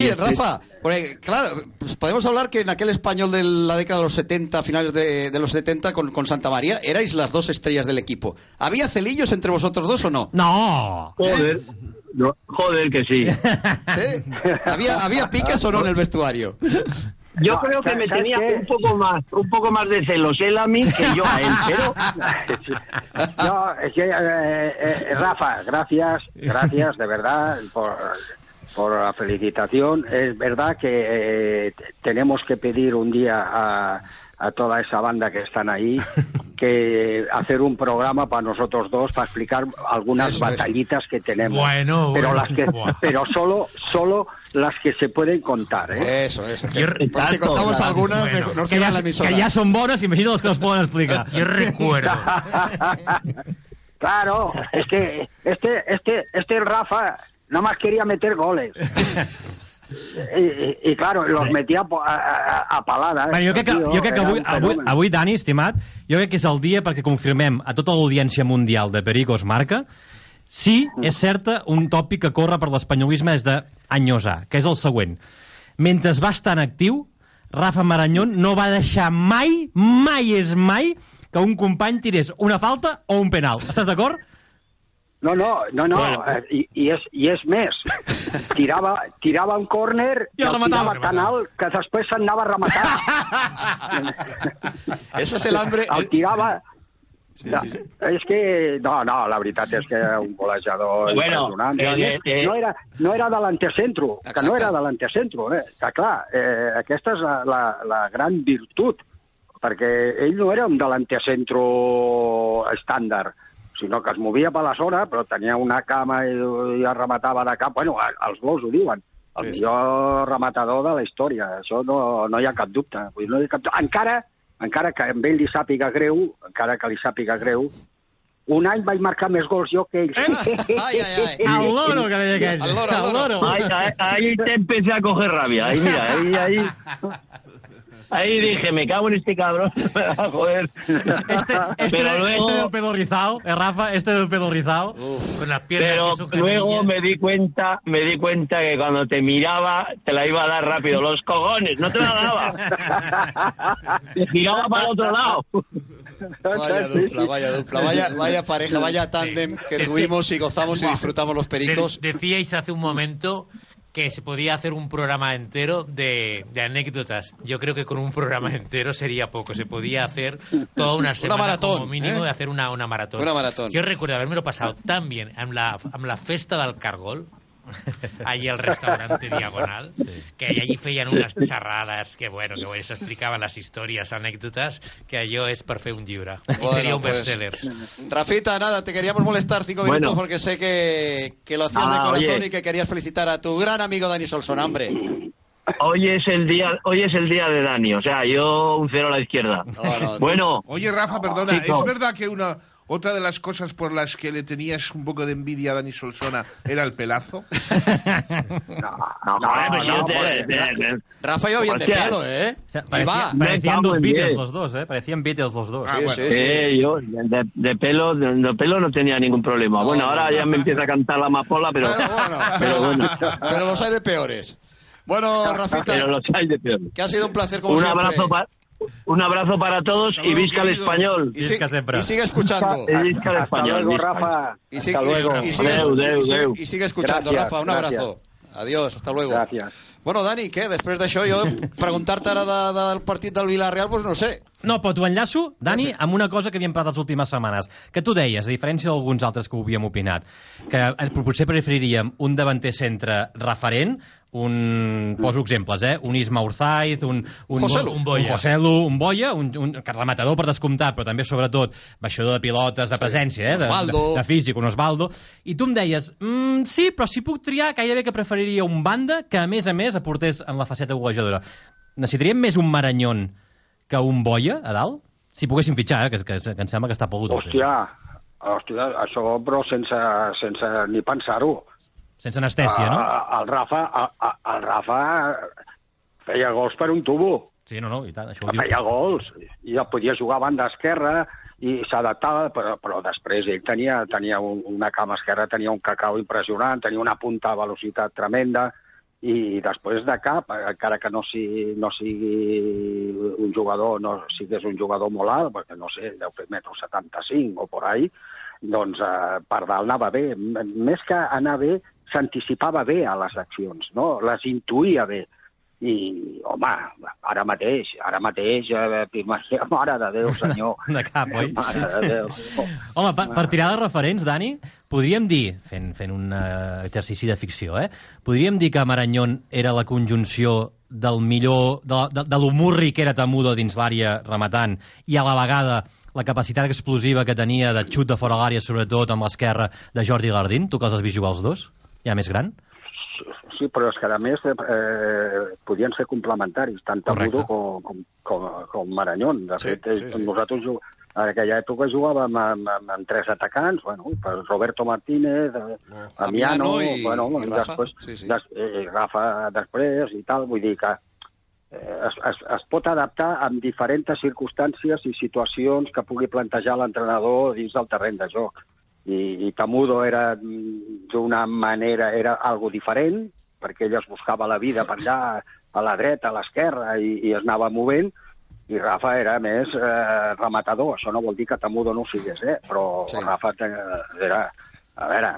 Oye, Rafa, porque, claro, pues podemos hablar que en aquel español de la década de los 70, finales de, de los 70, con, con Santa María, erais las dos estrellas del equipo. ¿Había celillos entre vosotros dos o no? No. Joder, no, joder que sí. ¿Eh? ¿Había, ¿Había piques o no en el vestuario? Yo No, creo que ¿sabes me tenía qué? un poco más, un poco más de celos él a mí que yo a él, pero No, es que, eh, eh, Rafa, gracias, gracias de verdad por, por la felicitación. Es verdad que eh, tenemos que pedir un día a, a toda esa banda que están ahí que hacer un programa para nosotros dos para explicar algunas Eso, eso. batallitas que tenemos. Bueno, pero bueno. las que, Buah. pero solo, solo las que se pueden contar, ¿eh? Eso, eso. Que, Yo- si contamos claro. algunas, Bueno, nos que, ya, la emisora. que ya son imagino los que nos pueden explicar. Yo recuerdo. claro, es que este, este, este Rafa nada más quería meter goles. I, i, i claro, los metía po- a, a, a paladas. Bé, jo crec que, jo crec que avui, avui, avui, Dani, estimat, jo crec que és el dia perquè confirmem a tota l'audiència mundial de Pericos Marca sí, és certa, un tòpic que corre per l'espanyolisme des d'anyos A, que és el següent. Mentre va estar en actiu, Rafa Marañón no va deixar mai, mai és mai, que un company tirés una falta o un penal. Estàs d'acord? No, no, no, no, Bueno. eh, i, i, és, i és més. Tirava, tirava un córner I el rematava. tirava tan alt que després s'anava a rematar. Ese es el hambre. El tirava... No, és que, no, no, la veritat és que un golejador Bueno, impressionant. eh, més, eh, no era, no era delante centro, que no era delante centro, eh? que clar, eh, aquesta és la, la, la gran virtut, perquè ell no era un delante centro estàndard, sinó que es movia per la zona, però tenia una cama i, i el rematava de cap. Bueno, els gols ho diuen. El Sí, sí. millor rematador de la història. Això no, no hi ha cap dubte. Vull dir, no hi ha cap dubte. Encara, encara que a ell li sàpiga greu, encara que li sàpiga greu, un any vaig marcar més gols jo que ell. Ai, ai, ai. Al loro, que deia aquell. Al loro, al loro. ahí, ahí, ahí te empecé a coger rabia. Ahí, mira, ahí, ahí. Ahí dije, me cago en este cabrón. Joder. Este, este, Pero luego- este del pedo rizado, eh, Rafa, este del pedo rizado. Con las piernas Pero luego me di cuenta, me di cuenta que cuando te miraba te la iba a dar rápido. Los cojones, no te la daba. Te giraba para el otro lado. Vaya dupla, vaya dupla, vaya, vaya pareja, vaya tándem que tuvimos y gozamos y disfrutamos los pericos. De- decíais hace un momento que se podía hacer un programa entero de, de anécdotas. Yo creo que con un programa entero sería poco. Se podía hacer toda una semana maratón, como mínimo ¿eh? de hacer una, una maratón. Una maratón. Jo recuerdo haberme pasado tan bien amb la, amb la festa del Cargol, allí al restaurante Diagonal, que allí feien unes xerrades que, bueno, que bueno, s'explicaven les històries, anècdotes, que allò és per fer un llibre. I Bueno, seria un pues, bestseller. Rafita, nada, te queríamos molestar cinco Bueno. minutos porque sé que, que lo hacías de Ah, corazón oye. y que querías felicitar a tu gran amigo Dani Solson, hombre. Hoy es el día, hoy es el día de Dani, o sea, yo un cero a la izquierda. No, no, Bueno, Oye, Rafa, perdona. ¿es verdad que una otra de las cosas por las que le tenías un poco de envidia a Dani Solsona era el pelazo? No, no, no, te- Rafa iba bien de pelo, ¿eh? O sea, parecía- parecían dos Beatles los dos, ¿eh? Parecían Beatles los dos. Ah, Sí, bueno. sí, sí. Eh, yo de, de pelo de, de pelo no tenía ningún problema. No, bueno, no, ahora no. ya me empieza a cantar la amapola, pero Pero bueno, pero, bueno. pero los hay de peores. Bueno, Rafita, pero los hay de peor. que ha sido un placer como Un siempre. abrazo para un abrazo para todos y visca el español. y, si- Visca sempre. y sigue escuchando. Y visca el Hasta español. luego, visca. Rafa. Y, si- Hasta luego. y sigue, Adeu, adeu, y sigue- adeu. y sigue escuchando, Gracias, Rafa. Un gracias. abrazo. Adiós, hasta luego. Gràcies. Bueno, Dani, què? Després d'això, jo preguntar-te ara de, del partit del Villarreal, doncs no sé. No, però t'ho enllaço, Dani, amb una cosa que havíem parlat les últimes setmanes, que tu deies, a diferència d'alguns altres que ho havíem opinat, que eh, potser preferiríem un davanter centre referent, un, poso exemples, eh? un Isma Urzaiz, un, un, Joselu. un, un Joselu, un Boia, un, un rematador per descomptat, però també, sobretot, baixador de pilotes, de presència, eh? de, de, de físic, un Osvaldo. I tu em deies, mm, sí, però si puc triar, gairebé que preferiria un banda que, a més a més, aportés en la faceta golejadora. Necessitaríem més un Maranyon que un Boia, a dalt? Si poguéssim fitxar, eh? que, que, que em sembla que està pogut. Hòstia, hòstia, això però sense, sense ni pensar-ho. Sense anestèsia, no? Ah, El Rafa, a- a- el Rafa feia gols per un tubo. Sí, no, no, i tant, això ho diu. feia gols i ja podia jugar a banda esquerra i s'adaptava, però, però després ell tenia, tenia un, una cama esquerra, tenia un cacau impressionant, tenia una punta de velocitat tremenda i després de cap, encara que no sigui, no sigui un jugador, no sigués un jugador molt alt, perquè no sé, deu fer metro 75 o por ahí, doncs eh, per dalt anava bé. Més que anar bé, s'anticipava bé a les accions, no? les intuïa bé. I, home, ara mateix, ara mateix, eh, mare de Déu, senyor. De cap, oi? Mare de Déu. Home, per, per tirar de referents, Dani, podríem dir, fent, fent un uh, exercici de ficció, eh? podríem dir que Maranyon era la conjunció del millor, de, de, de l'humurri que era Tamudo dins l'àrea rematant i a la vegada la capacitat explosiva que tenia de xut de fora l'àrea, sobretot amb l'esquerra de Jordi Gardín, tu que els has vist jugar els dos, ja més gran? Sí, però és que a més eh, podien ser complementaris, tant Tamudo com, com, com, com Maranyón. De Sí, fet, eh, sí, sí. nosaltres ju- en aquella època jugàvem amb, amb, amb tres atacants, bueno, per Roberto Martínez, eh, Amiano, Amiano i- bueno, i Rafa, després, sí, sí. Des, eh, Rafa després i tal, vull dir que eh, es, es, es pot adaptar amb diferents circumstàncies i situacions que pugui plantejar l'entrenador dins del terreny de joc. I, i Tamudo era mm, d'una manera, era algo diferent, perquè ell es buscava la vida per allà, a la dreta, a l'esquerra, i, i es anava movent, i Rafa era més eh, rematador. Això no vol dir que Tamudo no ho sigués, eh? però Sí. Rafa te- era... A veure,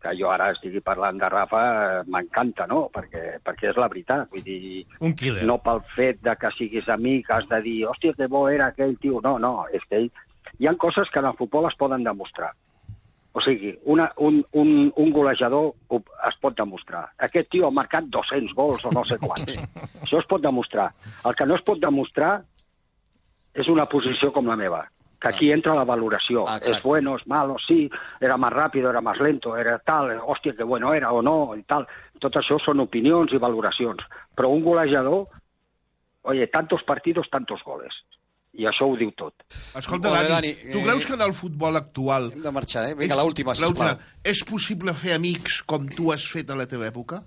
que jo ara estigui parlant de Rafa eh, m'encanta, no? Perquè, perquè és la veritat. Vull dir, Un killer. no pel fet de que siguis amic has de dir, hòstia, que bo era aquell tio. No, no, és que ell... hi ha coses que en el futbol es poden demostrar. O sigui, una, un, un, un golejador es pot demostrar. Aquest tio ha marcat 200 gols o no sé quants. Això es pot demostrar. El que no es pot demostrar és una posició com la meva, que aquí entra la valoració. Ah, es exacte. bueno, es malo, sí, era más rápido, era más lento, era tal, hòstia, que bueno era o no, i tal. Tot això són opinions i valoracions. Però un golejador, oye, tantos partidos, tantos goles. I això ho diu tot. Escolta, Dani, Dani, tu eh, creus que en el futbol actual... Hem de marxar, eh? Vinga, l'última, sisplau. És possible fer amics com tu has fet a la teva època?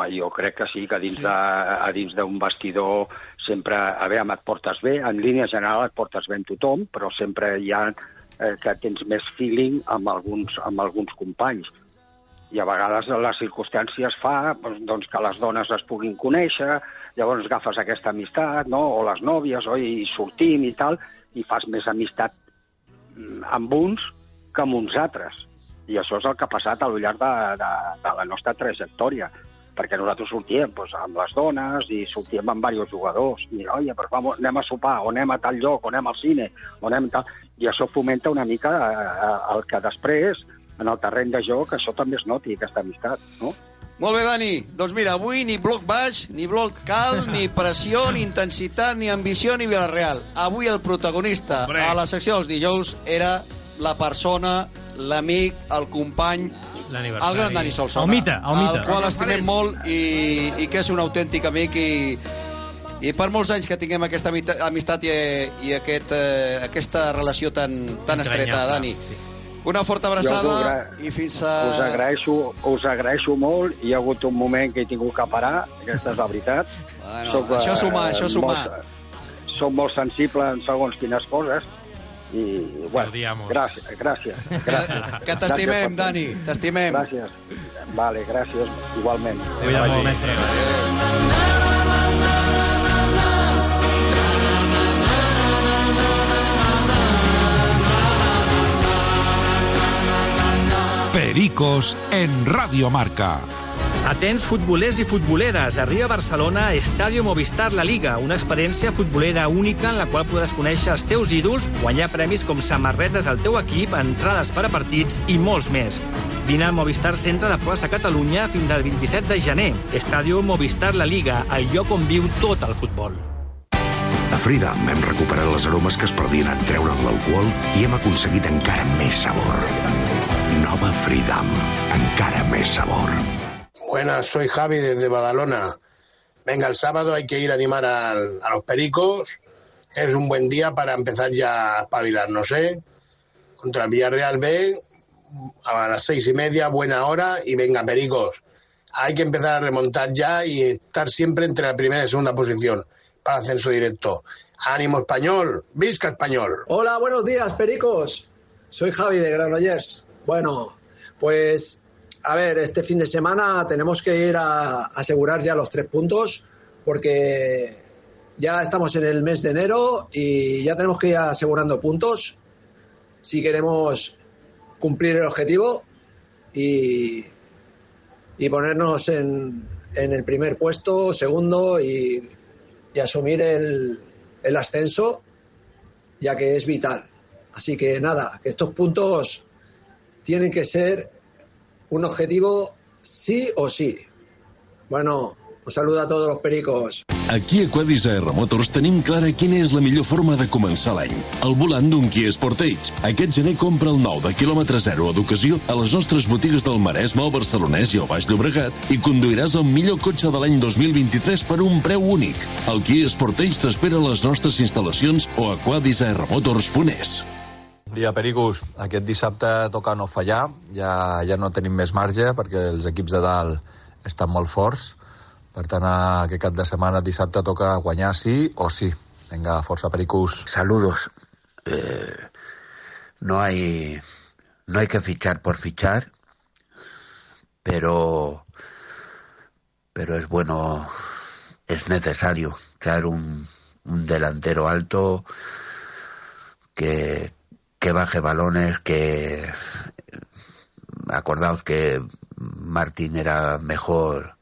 Ma, jo crec que sí, que dins de, a dins d'un vestidor sempre, a veure, et portes bé, en línia general et portes bé amb tothom, però sempre hi ha eh, que tens més feeling amb alguns, amb alguns companys. I a vegades les circumstàncies fa doncs, que les dones es puguin conèixer, llavors agafes aquesta amistat, no? o les nòvies, oi? i sortim i tal, i fas més amistat mm, amb uns que amb uns altres. I això és el que ha passat al llarg de, de, de la nostra trajectòria perquè nosaltres sortíem doncs, amb les dones i sortíem amb diversos jugadors i oye, però vamos, anem a sopar, o anem a tal lloc, o anem al cine, o anem tal... I això fomenta una mica eh, eh, el que després, en el terreny de joc, això també es noti, aquesta amistat, no? Molt bé, Dani. Doncs mira, avui ni bloc baix, ni bloc cal, ni pressió, ni intensitat, ni ambició, ni Villarreal. Avui el protagonista Hombre. a la secció dels dijous era la persona, l'amic, el company, el gran Dani Solsona. El mite, el mite. El qual estimem molt i, i que és un autèntic amic i, i per molts anys que tinguem aquesta amistat i, i aquest, eh, aquesta relació tan, tan estreta, Dani. sí. Una forta abraçada agra- i fins a... Us agraeixo, us agraeixo molt. Hi ha hagut un moment que he tingut que parar, aquesta és la veritat. Bueno, Soc, això és humà, eh, això és humà. Molt, soc molt sensible en segons quines coses i, bueno, Odiamos. gràcies, gràcies. gràcies. Que t'estimem. Dani, t'estimem. Gràcies. Vale, gràcies, igualment. Cuida molt, mestre. Pericos en Radio Marca. Atents futbolers i futboleres, arriba a Barcelona Estadio Movistar La Liga, una experiència futbolera única en la qual podràs conèixer els teus ídols, guanyar premis com samarretes al teu equip, entrades per a partits i molts més. Vine al Movistar Centre de Plaça Catalunya fins al 27 de gener. Estadio Movistar La Liga, el lloc on viu tot el futbol. Freedom hem recuperat les aromes que es perdien en treure'n l'alcohol i hem aconseguit encara més sabor. Nova Freedom, encara més sabor. Buenas, soy Javi desde Badalona. Venga, el sábado hay que ir a animar a, los pericos. Es un buen día para empezar ya a espabilarnos, ¿eh? Contra el Villarreal B, a las seis y media, buena hora, y venga, pericos. Hay que empezar a remontar ya y estar siempre entre la primera y segunda posición para ascenso directo. Ánimo español, Visca español. Hola, buenos días, pericos. Soy Javi de Granollers. Bueno, pues a ver, este fin de semana tenemos que ir a asegurar ya los tres puntos porque ya estamos en el mes de enero y ya tenemos que ir asegurando puntos si queremos cumplir el objetivo y, y ponernos en, en el primer puesto, segundo y, y asumir el, el ascenso ya que es vital. Así que nada, que estos puntos tienen que ser un objetivo sí o sí. Bueno, un saludo a todos los pericos. Aquí a Quadis Air Motors tenim clara quina és la millor forma de començar l'any. El volant d'un Kia Sportage. Aquest gener compra el nou de quilòmetre zero o d'ocasió a les nostres botigues del Maresme, el Barcelonès i el Baix Llobregat i conduiràs el millor cotxe de l'any 2023 per un preu únic. El Kia Sportage t'espera a les nostres instal·lacions o a quadisairmotors.es. Dia, Pericos. Aquest dissabte toca no fallar. Ja, ja no tenim més marge perquè els equips de dalt estan molt forts. Per tant, aquest cap de setmana, dissabte, toca guanyar sí o sí. Vinga, força, Pericos. Saludos. Eh, no hay no hay que fichar por fichar, pero pero es bueno, es necesario traer un, un delantero alto que, que baje balones, que acordaos que Martín era mejor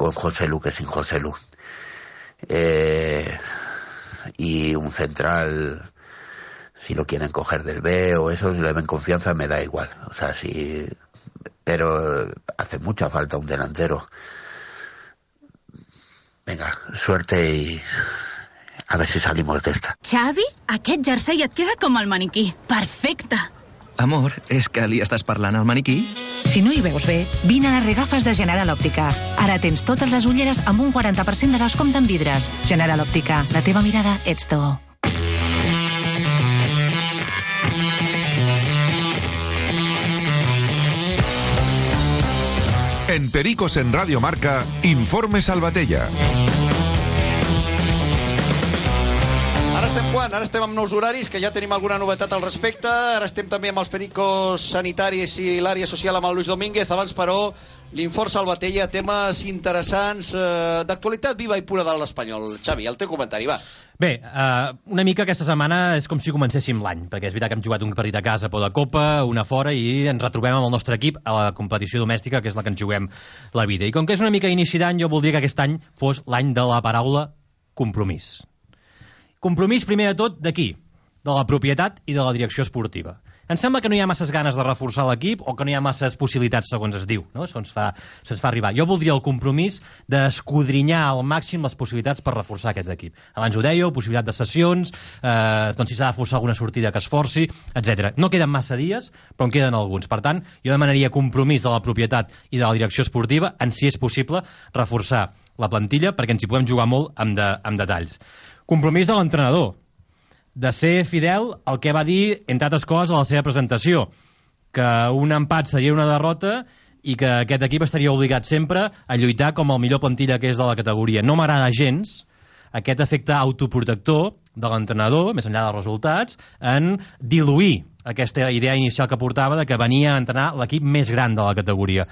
con José Lu sin José Lu. Eh, y un central, si lo quieren coger del B o eso, si le ven confianza, me da igual. O sea, si. Pero hace mucha falta un delantero. Venga, suerte y a ver si salimos de esta. Xavi, aquest jersei et queda el maniquí. Perfecte. Amor, és que li estàs parlant al maniquí? Si no hi veus bé, vine a les regafes de General Òptica. Ara tens totes les ulleres amb un 40% de descompte en vidres. General Òptica, la teva mirada ets tu. En Pericos en Radio Marca, Informe Salvatella. Quan? Ara estem amb nous horaris, que ja tenim alguna novetat al respecte. Ara estem també amb els pericos sanitaris i l'àrea social amb el Luis Domínguez. Abans, però, l'infort Salvatella, temes interessants eh, d'actualitat viva i pura de l'Espanyol. Xavi, el teu comentari, va. Bé, uh, una mica aquesta setmana és com si comencéssim l'any, perquè és veritat que hem jugat un partit a casa por de Copa, una fora, i ens retrobem amb el nostre equip a la competició domèstica, que és la que ens juguem la vida. I com que és una mica inici d'any, jo voldria que aquest any fos l'any de la paraula compromís. Compromís, primer de tot, d'aquí, de la propietat i de la direcció esportiva. Em sembla que no hi ha masses ganes de reforçar l'equip o que no hi ha masses possibilitats, segons es diu, no? Se'ns fa, se fa arribar. Jo voldria el compromís d'escodrinyar al màxim les possibilitats per reforçar aquest equip. Abans ho dèieu, possibilitat de sessions, eh, doncs si s'ha de forçar alguna sortida que es forci, etc. No queden massa dies, però en queden alguns. Per tant, jo demanaria compromís de la propietat i de la direcció esportiva en, si és possible, reforçar la plantilla perquè ens hi podem jugar molt amb, de, amb detalls. Compromís de l'entrenador, de ser fidel al que va dir, entre altres coses, a la seva presentació, que un empat seria una derrota i que aquest equip estaria obligat sempre a lluitar com el millor plantilla que és de la categoria. No m'agrada gens aquest efecte autoprotector de l'entrenador, més enllà dels resultats, en diluir aquesta idea inicial que portava de que venia a entrenar l'equip més gran de la categoria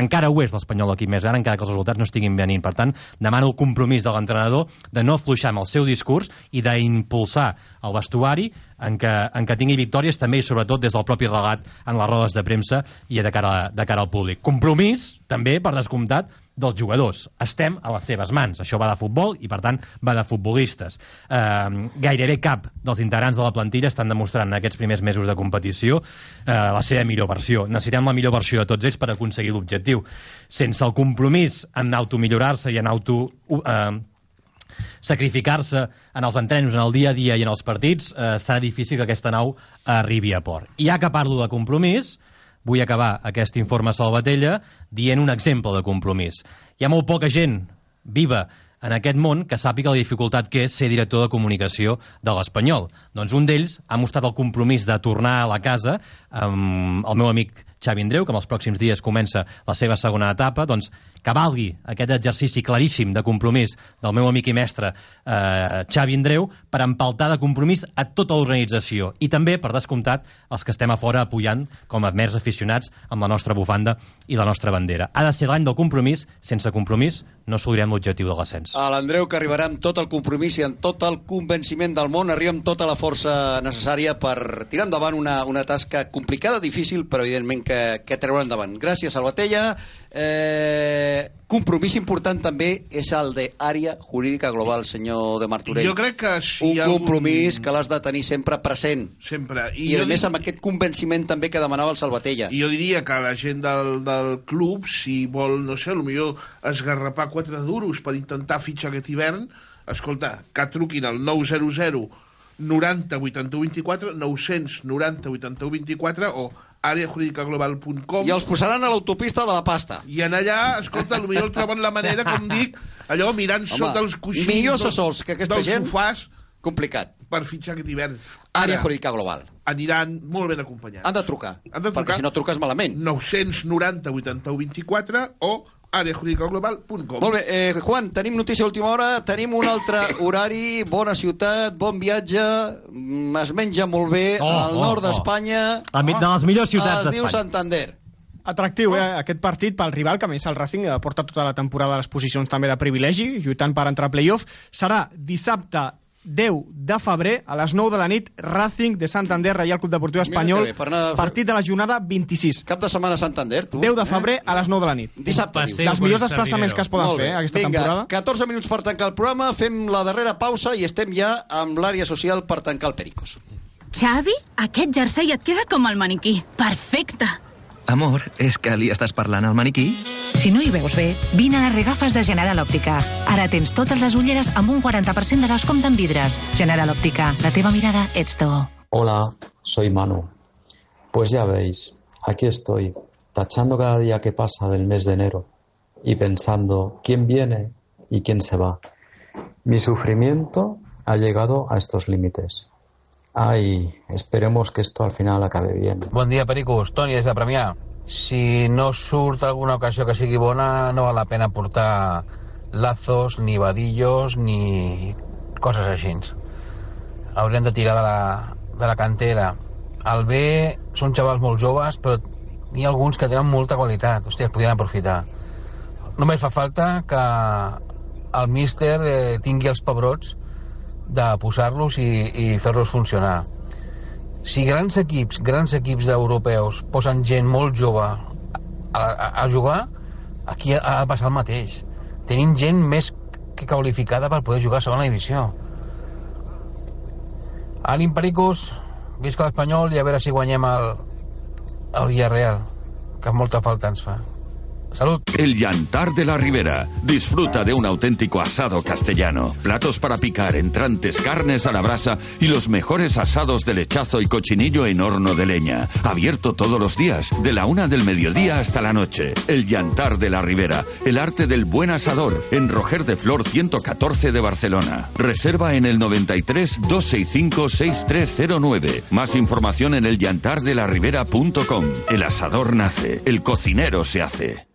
encara ho és l'Espanyol l'equip més gran, encara que els resultats no estiguin venint. Per tant, demano el compromís de l'entrenador de no afluixar amb el seu discurs i d'impulsar el vestuari en què, en què tingui victòries també i sobretot des del propi regat en les rodes de premsa i de cara, de cara al públic. Compromís, també, per descomptat, dels jugadors. Estem a les seves mans. Això va de futbol i, per tant, va de futbolistes. Eh, gairebé cap dels integrants de la plantilla estan demostrant en aquests primers mesos de competició eh, la seva millor versió. Necessitem la millor versió de tots ells per aconseguir l'objectiu. Sense el compromís en automillorar-se i en auto... Eh, sacrificar-se en els entrenos, en el dia a dia i en els partits, eh, serà difícil que aquesta nau arribi a port. I ja que parlo de compromís, vull acabar aquest informe Salvatella dient un exemple de compromís. Hi ha molt poca gent viva en aquest món que sàpiga la dificultat que és ser director de comunicació de l'Espanyol. Doncs un d'ells ha mostrat el compromís de tornar a la casa amb el meu amic Xavi Andreu, que en els pròxims dies comença la seva segona etapa, doncs que valgui aquest exercici claríssim de compromís del meu amic i mestre eh, Xavi Andreu per empaltar de compromís a tota l'organització i també, per descomptat, els que estem a fora apoyant com a mers aficionats amb la nostra bufanda i la nostra bandera. Ha de ser l'any del compromís, sense compromís no assolirem l'objectiu de l'ascens. A l'Andreu, que arribarà amb tot el compromís i amb tot el convenciment del món, arriba amb tota la força necessària per tirar endavant una, una tasca complicada, difícil, però evidentment que, que treure endavant. Gràcies, Salvatella. Eh, compromís important també és el de àrea jurídica global, senyor de Martorell. Jo crec que si un ha algun- compromís que l'has de tenir sempre present. Sempre. I, I a jo més amb aquest convenciment també que demanava el Salvatella. I jo diria que la gent del, del club, si vol, no sé, potser esgarrapar quatre duros per intentar fitxar aquest hivern, escolta, que truquin al 900 90 81 24, 990 81 24 o areajurídicaglobal.com I els posaran a l'autopista de la pasta. i en allà, escolta, potser el troben la manera, com dic, allò mirant Home, sota els coixins millor dels- assessors que aquesta dels gent. sofàs Complicat. per fitxar aquest hivern. Àrea jurídica global. Aniran molt ben acompanyats. Han de trucar. Han de Perquè si no truques malament. 990 81 24 o areajurídicaglobal.com Molt bé, eh, Juan, tenim notícia a última hora, tenim un altre horari, bona ciutat, bon viatge, mm, es menja molt bé, Oh, al oh, nord oh. d'Espanya... Mi- de les millors ciutats Es diu d'Espanya. Santander. Atractiu, eh, aquest partit pel rival, que a més el Racing porta tota la temporada a les posicions també de privilegi, lluitant per entrar a playoff. Serà dissabte 10 de febrer, a les 9 de la nit, Racing de Santander, Reial Club Deportiu Mira Espanyol, bé, per anar- partit de la jornada 26. Cap de setmana Santander, tu. 10 de febrer a les 9 de la nit. Dissabte, dius. Dels millors desplaçaments que es poden fer, eh, aquesta Vinga, temporada. 14 minuts per tancar el programa, fem la darrera pausa i estem ja amb l'àrea social per tancar el Pericos. Xavi, aquest jersei et queda com el maniquí. Perfecte. Amor, és que li estàs parlant al maniquí? Si no hi veus bé, vine a les regafes de General Òptica. Ara tens totes les ulleres amb un 40% de descompte en vidres. General Òptica, la teva mirada ets tu. Hola, soy Manu. Pues ya veis, aquí estoy, tachando cada día que pasa del mes de enero y pensando quién viene y quién se va. Mi sufrimiento ha llegado a estos límites. Ay, esperemos que esto al final acabe bien. Bon dia, Pericos. Toni, des de Premià. Si no surt alguna ocasió que sigui bona, no val la pena portar lazos, ni vadillos, ni coses així. Haurem de tirar de la, de la cantera. El B són xavals molt joves, però n'hi ha alguns que tenen molta qualitat. Hòstia, es podien aprofitar. Només fa falta que el míster eh, tingui els pebrots de posar-los i, i fer-los funcionar si grans equips, grans equips d'europeus posen gent molt jove a, a, a jugar, aquí ha de passar el mateix. Tenim gent més que qualificada per poder jugar a segona divisió. Ànim, Pericos, visca l'Espanyol i a veure si guanyem el, el Villarreal, que molta falta ens fa. Salud. El Yantar de la Ribera. Disfruta de un auténtico asado castellano. Platos para picar, entrantes, carnes a la brasa y los mejores asados de lechazo y cochinillo en horno de leña. Abierto todos los días, de la una del mediodía hasta la noche. El Yantar de la Ribera. El arte del buen asador. En Roger de Flor 114 de Barcelona. Reserva en el 93 265 6309. Más información en el yantardelaribera.com. El asador nace. El cocinero se hace.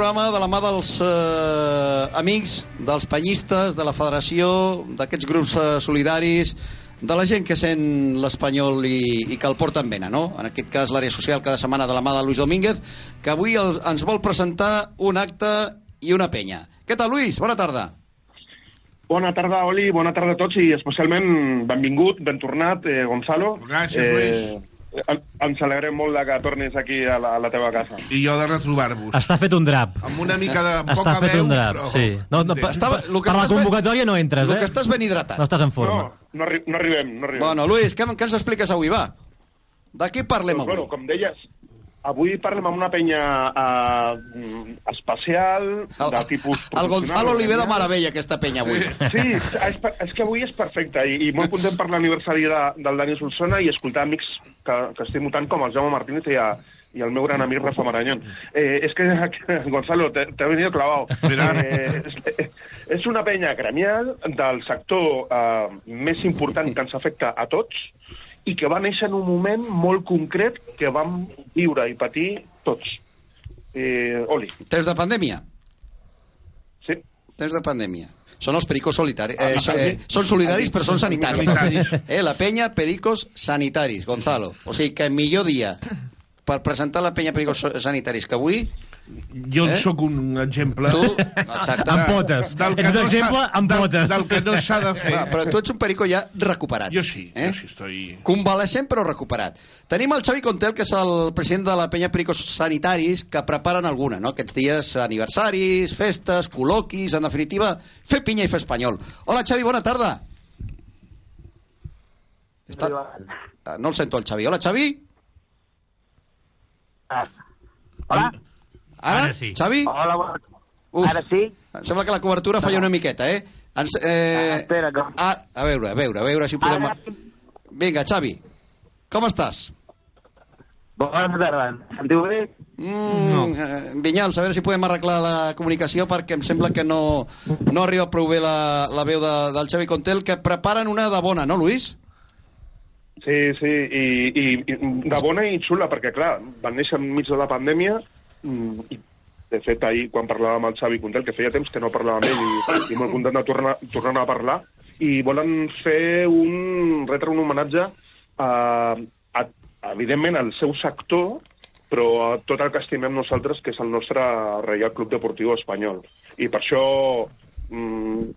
Programa de la mà dels eh, amics, dels penyistes, de la federació, d'aquests grups eh, solidaris, de la gent que sent l'Espanyol i, i que el porta en vena, no? En aquest cas, l'àrea social cada setmana de la mà de Luis Domínguez, que avui el, ens vol presentar un acte i una penya. Què tal, Luis? Bona tarda. Bona tarda, Oli, bona tarda a tots i especialment benvingut, ben tornat, eh, Gonzalo. Gràcies, Luis. Ens alegrem molt de que tornis aquí a la, a la teva casa. I jo de retrobar-vos. Està fet un drap. Amb una mica de amb Està poca fet veu, un drap, però... sí. No, no, per, Estava- per, lo que per la estàs ben- convocatòria no entres, Lo eh? que estàs ben hidratat. No estàs en forma. No, no, arri no arribem, no arribem. Bueno, Luis, què, què ens expliques avui, va? De què parlem Doncs, avui? bueno, com deies, avui parlem amb una penya eh, especial, de tipus El Gonzalo li ve de meravella, aquesta penya, avui. Sí, és, és que avui és perfecte i, i molt content per l'aniversari de, del Dani Solsona i escoltar amics que, que estimo tant com el Jaume Martínez i, a, i el meu gran amic Rafa Marañón. Eh, és que, Gonzalo, ha venido clavado. Eh, és, és una penya gremial del sector eh, més important que ens afecta a tots i que va néixer en un moment molt concret que vam viure i patir tots. Eh, Oli. Temps de pandèmia? Sí. Temps de pandèmia. Són els pericos solitaris. Ah, Eh, ah, eh, sí. són solidaris, però són sanitaris. Sanitaris. Eh, la penya Pericos Sanitaris, Gonzalo. O sigui que millor dia per presentar la penya Pericos Sanitaris que avui... Jo Eh? sóc un exemple... Tu, exacte. Amb potes. Del que Ets un no exemple s'ha- amb del- potes. Del que no s'ha de fer. Va, però tu ets un perico ja recuperat. Jo sí, eh? jo sí estoy... Convalescent però recuperat. Tenim el Xavi Contel, que és el president de la penya Pericos Sanitaris, que preparen alguna, no? Aquests dies aniversaris, festes, col·loquis, en definitiva, fer pinya i fer espanyol. Hola, Xavi, bona tarda. Està... Ah, No el sento, el Xavi. Hola, Xavi. Hola. Ara, Ara sí. Xavi? Hola, bona... Uf, Ara sí? Em sembla que la cobertura falla una miqueta, eh? Ens, eh... Ah, espera, que... Ah, a veure, a veure, a veure si podem... Vinga, Xavi, com estàs? Bona tarda. Em sentiu bé? Mm, no. eh, Vinyals, a veure si podem arreglar la comunicació perquè em sembla que no, no arriba prou bé la, la veu de, del Xavi Contel, que preparen una de bona, no, Luis? Sí, sí, i, i, i de bona i xula, perquè, clar, van néixer enmig de la pandèmia i, de fet, ahir, quan parlàvem amb el Xavi Contel, que feia temps que no parlàvem amb ell i, i molt content de tornar, tornar a parlar, i volen fer un, retre un homenatge a, a, evidentment, al seu sector, però a tot el que estimem nosaltres, que és el nostre Reial Club Deportiu Espanyol. I per això mm,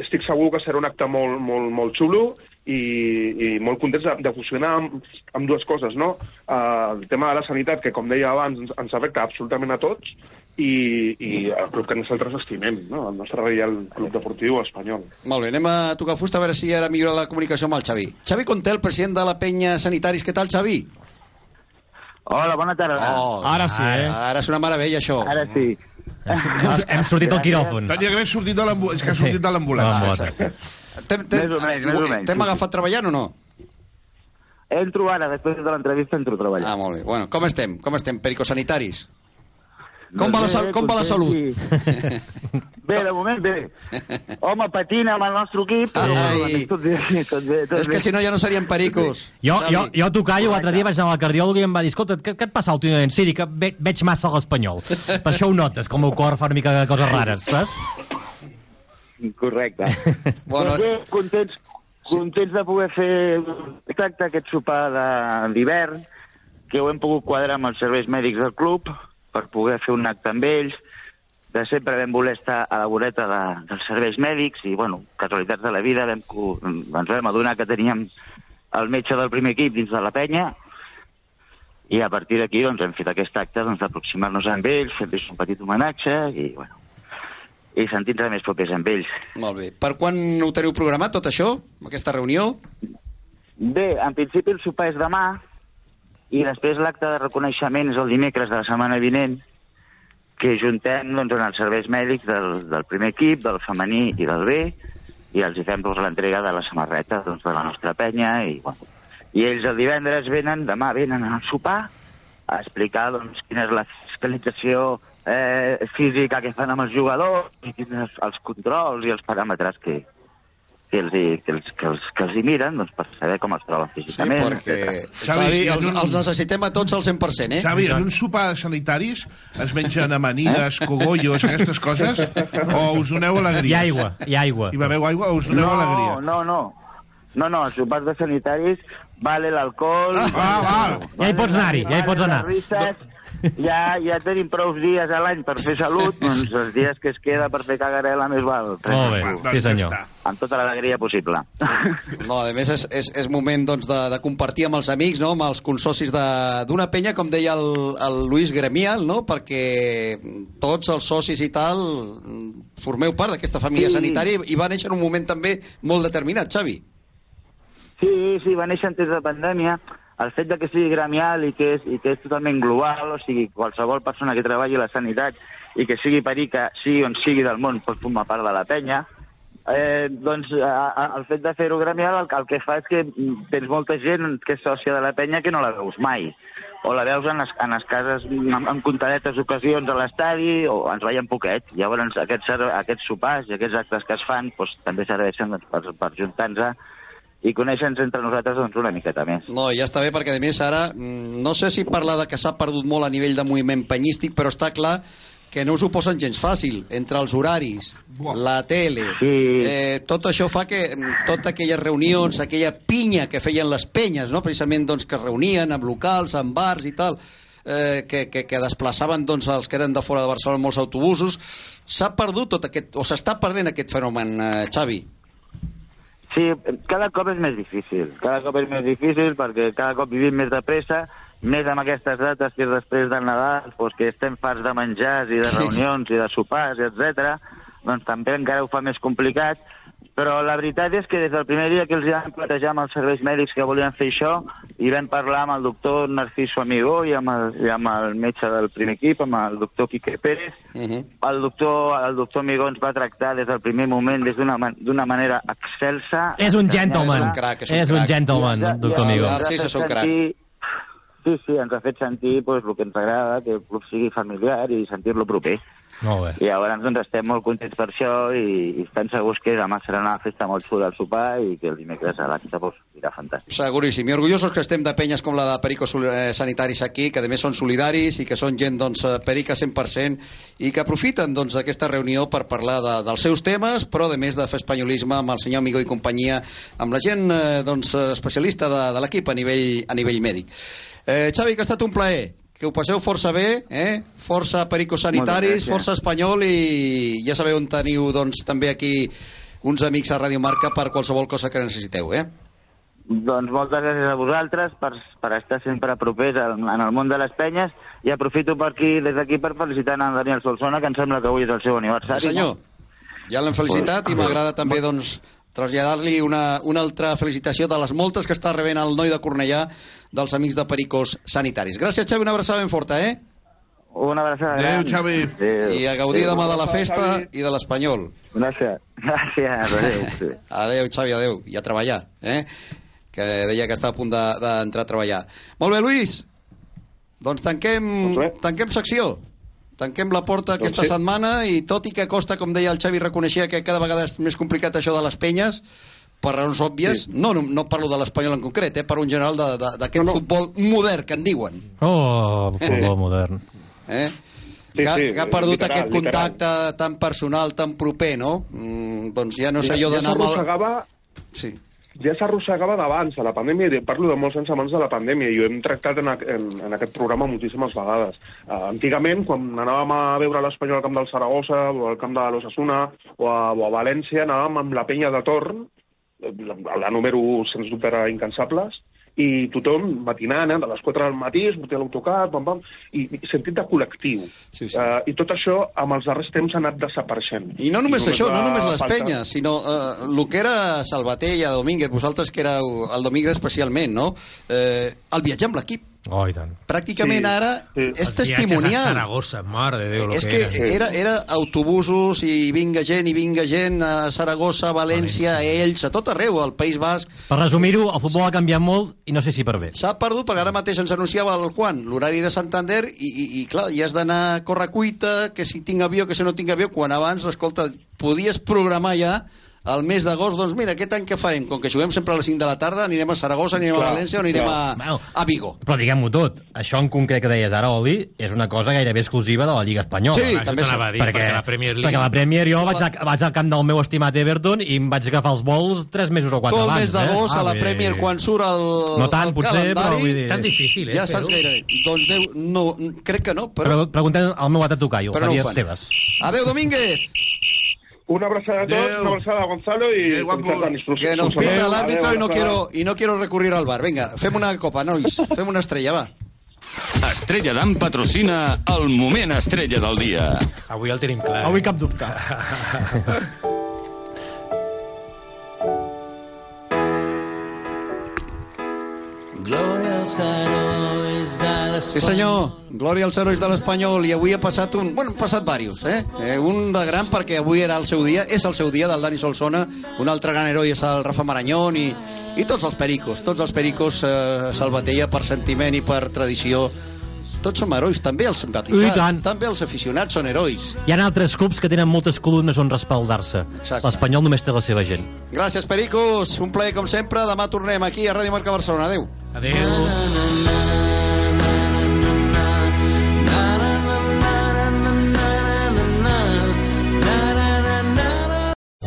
estic segur que serà un acte molt, molt, molt xulo i, i molt contents de, de fusionar amb, amb dues coses, no? Uh, el tema de la sanitat, que com deia abans ens, ens afecta absolutament a tots, i, i el club que nosaltres estimem, no? el nostre Reial Club Deportiu Espanyol. Molt bé, anem a tocar fusta a veure si ara millora la comunicació amb el Xavi. Xavi Contel, president de la penya Sanitaris, què tal, Xavi? Hola, bona tarda. Oh, Ara sí, eh? Ara és una meravella, això. Ara sí. Hem, hem sortit al quiròfon. Tenia que haver sortit de l'ambulància. És que ha sortit de l'ambulància. T'hem agafat treballant o no? Entro ara, després de l'entrevista entro a treballar. Ah, molt bé. Bueno, com estem? Com estem, pericos sanitaris? Com va la, sal com va la salut? Bé, de moment bé. Home, patina amb el nostre equip, però Ai. tot bé, tot bé, tot És que si no ja no serien pericos. Jo, jo, jo a tocar-ho l'altre dia vaig anar al cardiòleg i em va dir, escolta, què, què et passa últimament? Sí, dic que ve, veig massa l'espanyol. Per això ho notes, que el meu cor fa una mica de coses rares, saps? Correcte. Bueno, Doncs bé, contents, contents de poder fer exacte aquest sopar d'hivern, que ho hem pogut quadrar amb els serveis mèdics del club per poder fer un acte amb ells. De sempre vam voler estar a la voreta de, dels serveis mèdics i, bueno, casualitats de la vida, vam, ens vam adonar que teníem el metge del primer equip dins de la penya i a partir d'aquí doncs, hem fet aquest acte doncs, d'aproximar-nos amb ells, fer un petit homenatge i, bueno, i sentir-nos més propers amb ells. Molt bé. Per quan ho teniu programat, tot això? Aquesta reunió? Bé, en principi el sopar és demà i després l'acte de reconeixement és el dimecres de la setmana vinent que juntem doncs, els serveis mèdics del, del primer equip, del femení i del B i els fem doncs, l'entrega de la samarreta doncs, de la nostra penya i, bueno, i ells el divendres venen, demà venen al sopar a explicar doncs, quina és la fiscalització eh, física que fan amb els jugadors i quins els controls i els paràmetres que, que, els, hi, que, els, que, els, que els hi miren doncs, per saber com es troben Sí, físicament. perquè, etcètera. Xavi, i en els, un- els necessitem a tots al 100%, eh? Xavi, en un sopar de sanitaris es mengen amanides, cogollos, aquestes coses? O us doneu alegria? Hi ha aigua, hi ha aigua. Hi beveu aigua o us doneu no, alegria? no, no. No, no, els sopars de sanitaris vale l'alcohol... Ah, val. Ja hi pots anar-hi, ja hi pots anar. Les risses, ja, ja tenim prou dies a l'any per fer salut, doncs els dies que es queda per fer cagarela més val. Molt bé, Doncs sí senyor. Amb tota l'alegria possible. No, a més és, és, és moment doncs, de, de compartir amb els amics, no? amb els consocis de- d'una penya, com deia el, el Luis Gremial, no? perquè tots els socis i tal formeu part d'aquesta família Sí. sanitària i va néixer en un moment també molt determinat, Xavi. Sí, sí, va néixer antes de pandèmia. El fet de que sigui gremial i que és, i que és totalment global, o sigui, qualsevol persona que treballi a la sanitat i que sigui perica, sigui on sigui del món, pot formar part de la penya, eh, doncs a, a, el fet de fer-ho gremial el, el que fa és que tens molta gent que és sòcia de la penya que no la veus mai o la veus en les, en les cases en, en comptadetes ocasions a l'estadi o ens veiem poquet. Llavors aquests, aquests sopars i aquests actes que es fan doncs, també serveixen doncs, per, per juntar-nos i conèixer-nos entre nosaltres doncs, una miqueta més. No, ja està bé, perquè a més ara, mm, no sé si parlar de que s'ha perdut molt a nivell de moviment penyístic, però està clar que no us ho posen gens fàcil, entre els horaris, la tele, Sí. eh, tot això fa que mm, totes aquelles reunions, aquella pinya que feien les penyes, no? precisament doncs, que es reunien amb locals, amb bars i tal, eh, que, que, que desplaçaven doncs, els que eren de fora de Barcelona molts autobusos, s'ha perdut tot aquest, o s'està perdent aquest fenomen, eh, Xavi? Sí, cada cop és més difícil. Cada cop és més difícil perquè cada cop vivim més de pressa, més amb aquestes dates que és després del Nadal, doncs que estem farts de menjars i de reunions i de sopars, etc. doncs també encara ho fa més complicat. Però la veritat és que des del primer dia que els vam plantejar amb els serveis mèdics que volien fer això, i vam parlar amb el doctor Narciso Amigó i amb el, i amb el metge del primer equip, amb el doctor Quique Pérez, Uh -huh. el doctor, el doctor Amigó ens va tractar des del primer moment des d'una man- d'una manera excelsa. És un gentleman. És un crac, és un és un crac. gentleman, I ens ha- doctor ha Narcís fet és un crac. sentir- Sí, sí, ens ha fet sentir pues, el que ens agrada, que el club sigui familiar i sentir-lo proper. Molt bé. I llavors doncs, estem molt contents per això i, i estem segurs que demà serà una festa molt xula al sopar i que el dimecres a l'acte pues, irà fantàstic. Seguríssim. I orgullosos que estem de penyes com la de Pericos Sol- eh, Sanitaris aquí, que a més són solidaris i que són gent doncs, eh, perica 100% i que aprofiten doncs, aquesta reunió per parlar de, dels seus temes, però a més de fer espanyolisme amb el senyor Amigo i companyia, amb la gent eh, doncs, especialista de, de l'equip a, nivell, a nivell mèdic. Eh, Xavi, que ha estat un plaer que ho passeu força bé, eh? força pericos sanitaris, gràcies. força espanyol i ja sabeu on teniu doncs, també aquí uns amics a Radio Marca per qualsevol cosa que necessiteu, eh? Doncs moltes gràcies a vosaltres per, per estar sempre propers en, en el món de les penyes i aprofito per aquí, des d'aquí per felicitar en Daniel Solsona, que em sembla que avui és el seu aniversari. Sí, senyor. Ja l'hem felicitat i m'agrada també doncs, traslladar-li una, una altra felicitació de les moltes que està rebent el noi de Cornellà dels amics de Pericos Sanitaris. Gràcies, Xavi, una abraçada ben forta, eh? Una abraçada Adéu. Xavi. Adéu. I a gaudir demà de la festa i de l'Espanyol. Gràcies. Gràcies. Adéu. Adéu, Xavi, adéu. I a treballar, eh? Que deia que està a punt de- d'entrar a treballar. Molt bé, Lluís. Doncs tanquem, Doncs tanquem secció. Tanquem la porta Doncs aquesta sí. setmana i tot i que costa, com deia el Xavi, reconeixia que cada vegada és més complicat això de les penyes, per raons òbvies, Sí. no, no, no parlo de l'Espanyol en concret, eh, per un general de- de- d'aquest No, no. futbol modern que en diuen. Oh, futbol modern. Eh? Sí, que, ha- sí, que ha perdut literal, aquest contacte tan personal, tan proper, no? Mm, doncs ja no sé jo ja d'anar amb el... Sí. ja s'arrossegava d'abans, a la pandèmia, i parlo de molts anys abans de la pandèmia, i ho hem tractat en, a- en, en aquest programa moltíssimes vegades. Uh, antigament, quan anàvem a veure l'Espanyol al camp del Saragossa, o al camp de l'Ossassuna, o, a, o a València, anàvem amb la penya de torn, la, la número, sens dubte, era Incansables, i tothom matinant, eh, de les 4 del matí, es fotia l'autocar, pam, pam, i, i sentit de col·lectiu. Sí, sí. Uh, I tot això, amb els darrers temps, ha anat desapareixent. I no només això, no només les faltar- penyes, sinó eh, el que era Salvatella, Domínguez, vosaltres que éreu el Domínguez especialment, no? Eh, el viatge amb l'equip. Oh, i tant. Pràcticament Sí, ara sí. és Els viatges a. Saragossa, mare de Déu, És que, que era. era, era autobusos i vinga gent i vinga gent a Saragossa, a València, a Elx, a tot arreu, al País Basc. Per resumir-ho, el futbol ha canviat molt i no sé si per bé. S'ha perdut perquè ara mateix ens anunciava el quan, l'horari de Santander, i, i, i clar, ja has d'anar a córrer cuita, que si tinc avió, que si no tinc avió, quan abans, escolta, podies programar ja el mes d'agost, doncs mira, aquest any què farem? Com que juguem sempre a les 5 de la tarda, anirem a Saragossa, anirem Clar, a València o anirem clar. a, a Vigo. Però diguem-ho tot, això en concret que deies ara, Oli, és una cosa gairebé exclusiva de la Lliga Espanyola. Sí, Això també t'anava a dir, perquè la Premier League- Perquè la Premier jo vaig, a, vaig al camp del meu estimat Everton i em vaig agafar els vols 3 mesos o 4 Tu el abans. mes d'agost eh? a la vull dir- Premier quan surt el, No tant, el potser, però calendari, vull dir- Tan difícil, eh, ja saps gairebé. Doncs Déu, no, crec que no, però... Però preguntem al meu altre tocaio, Però no Javier. Tebas. Adéu, Domínguez! Una abraçada a tots, Adeu. una abraçada a Gonzalo y Que nos pita el árbitro y no quiero, y no quiero recurrir al bar. Venga, fem una copa, nois. Fem una estrella, va. Estrella d'Am patrocina el moment estrella del dia. Avui el tenim clar. Avui cap dubte. Glòria als herois de Sí, senyor. Glòria als herois de l'Espanyol. I avui ha passat un... Bueno, han passat diversos, eh? eh? Un de gran perquè avui era el seu dia, és el seu dia del Dani Solsona. Un altre gran heroi és el Rafa Marañón i, i tots els pericos. Tots els pericos eh, Salvatella per sentiment i per tradició. Tots som herois, també els simpatitzants. Tant. També els aficionats són herois. Hi ha altres clubs que tenen moltes columnes on respaldar-se. L'Espanyol només té la seva gent. Gràcies, Pericos. Un plaer, com sempre. Demà tornem aquí a Ràdio Marca Barcelona. Adéu. Adéu.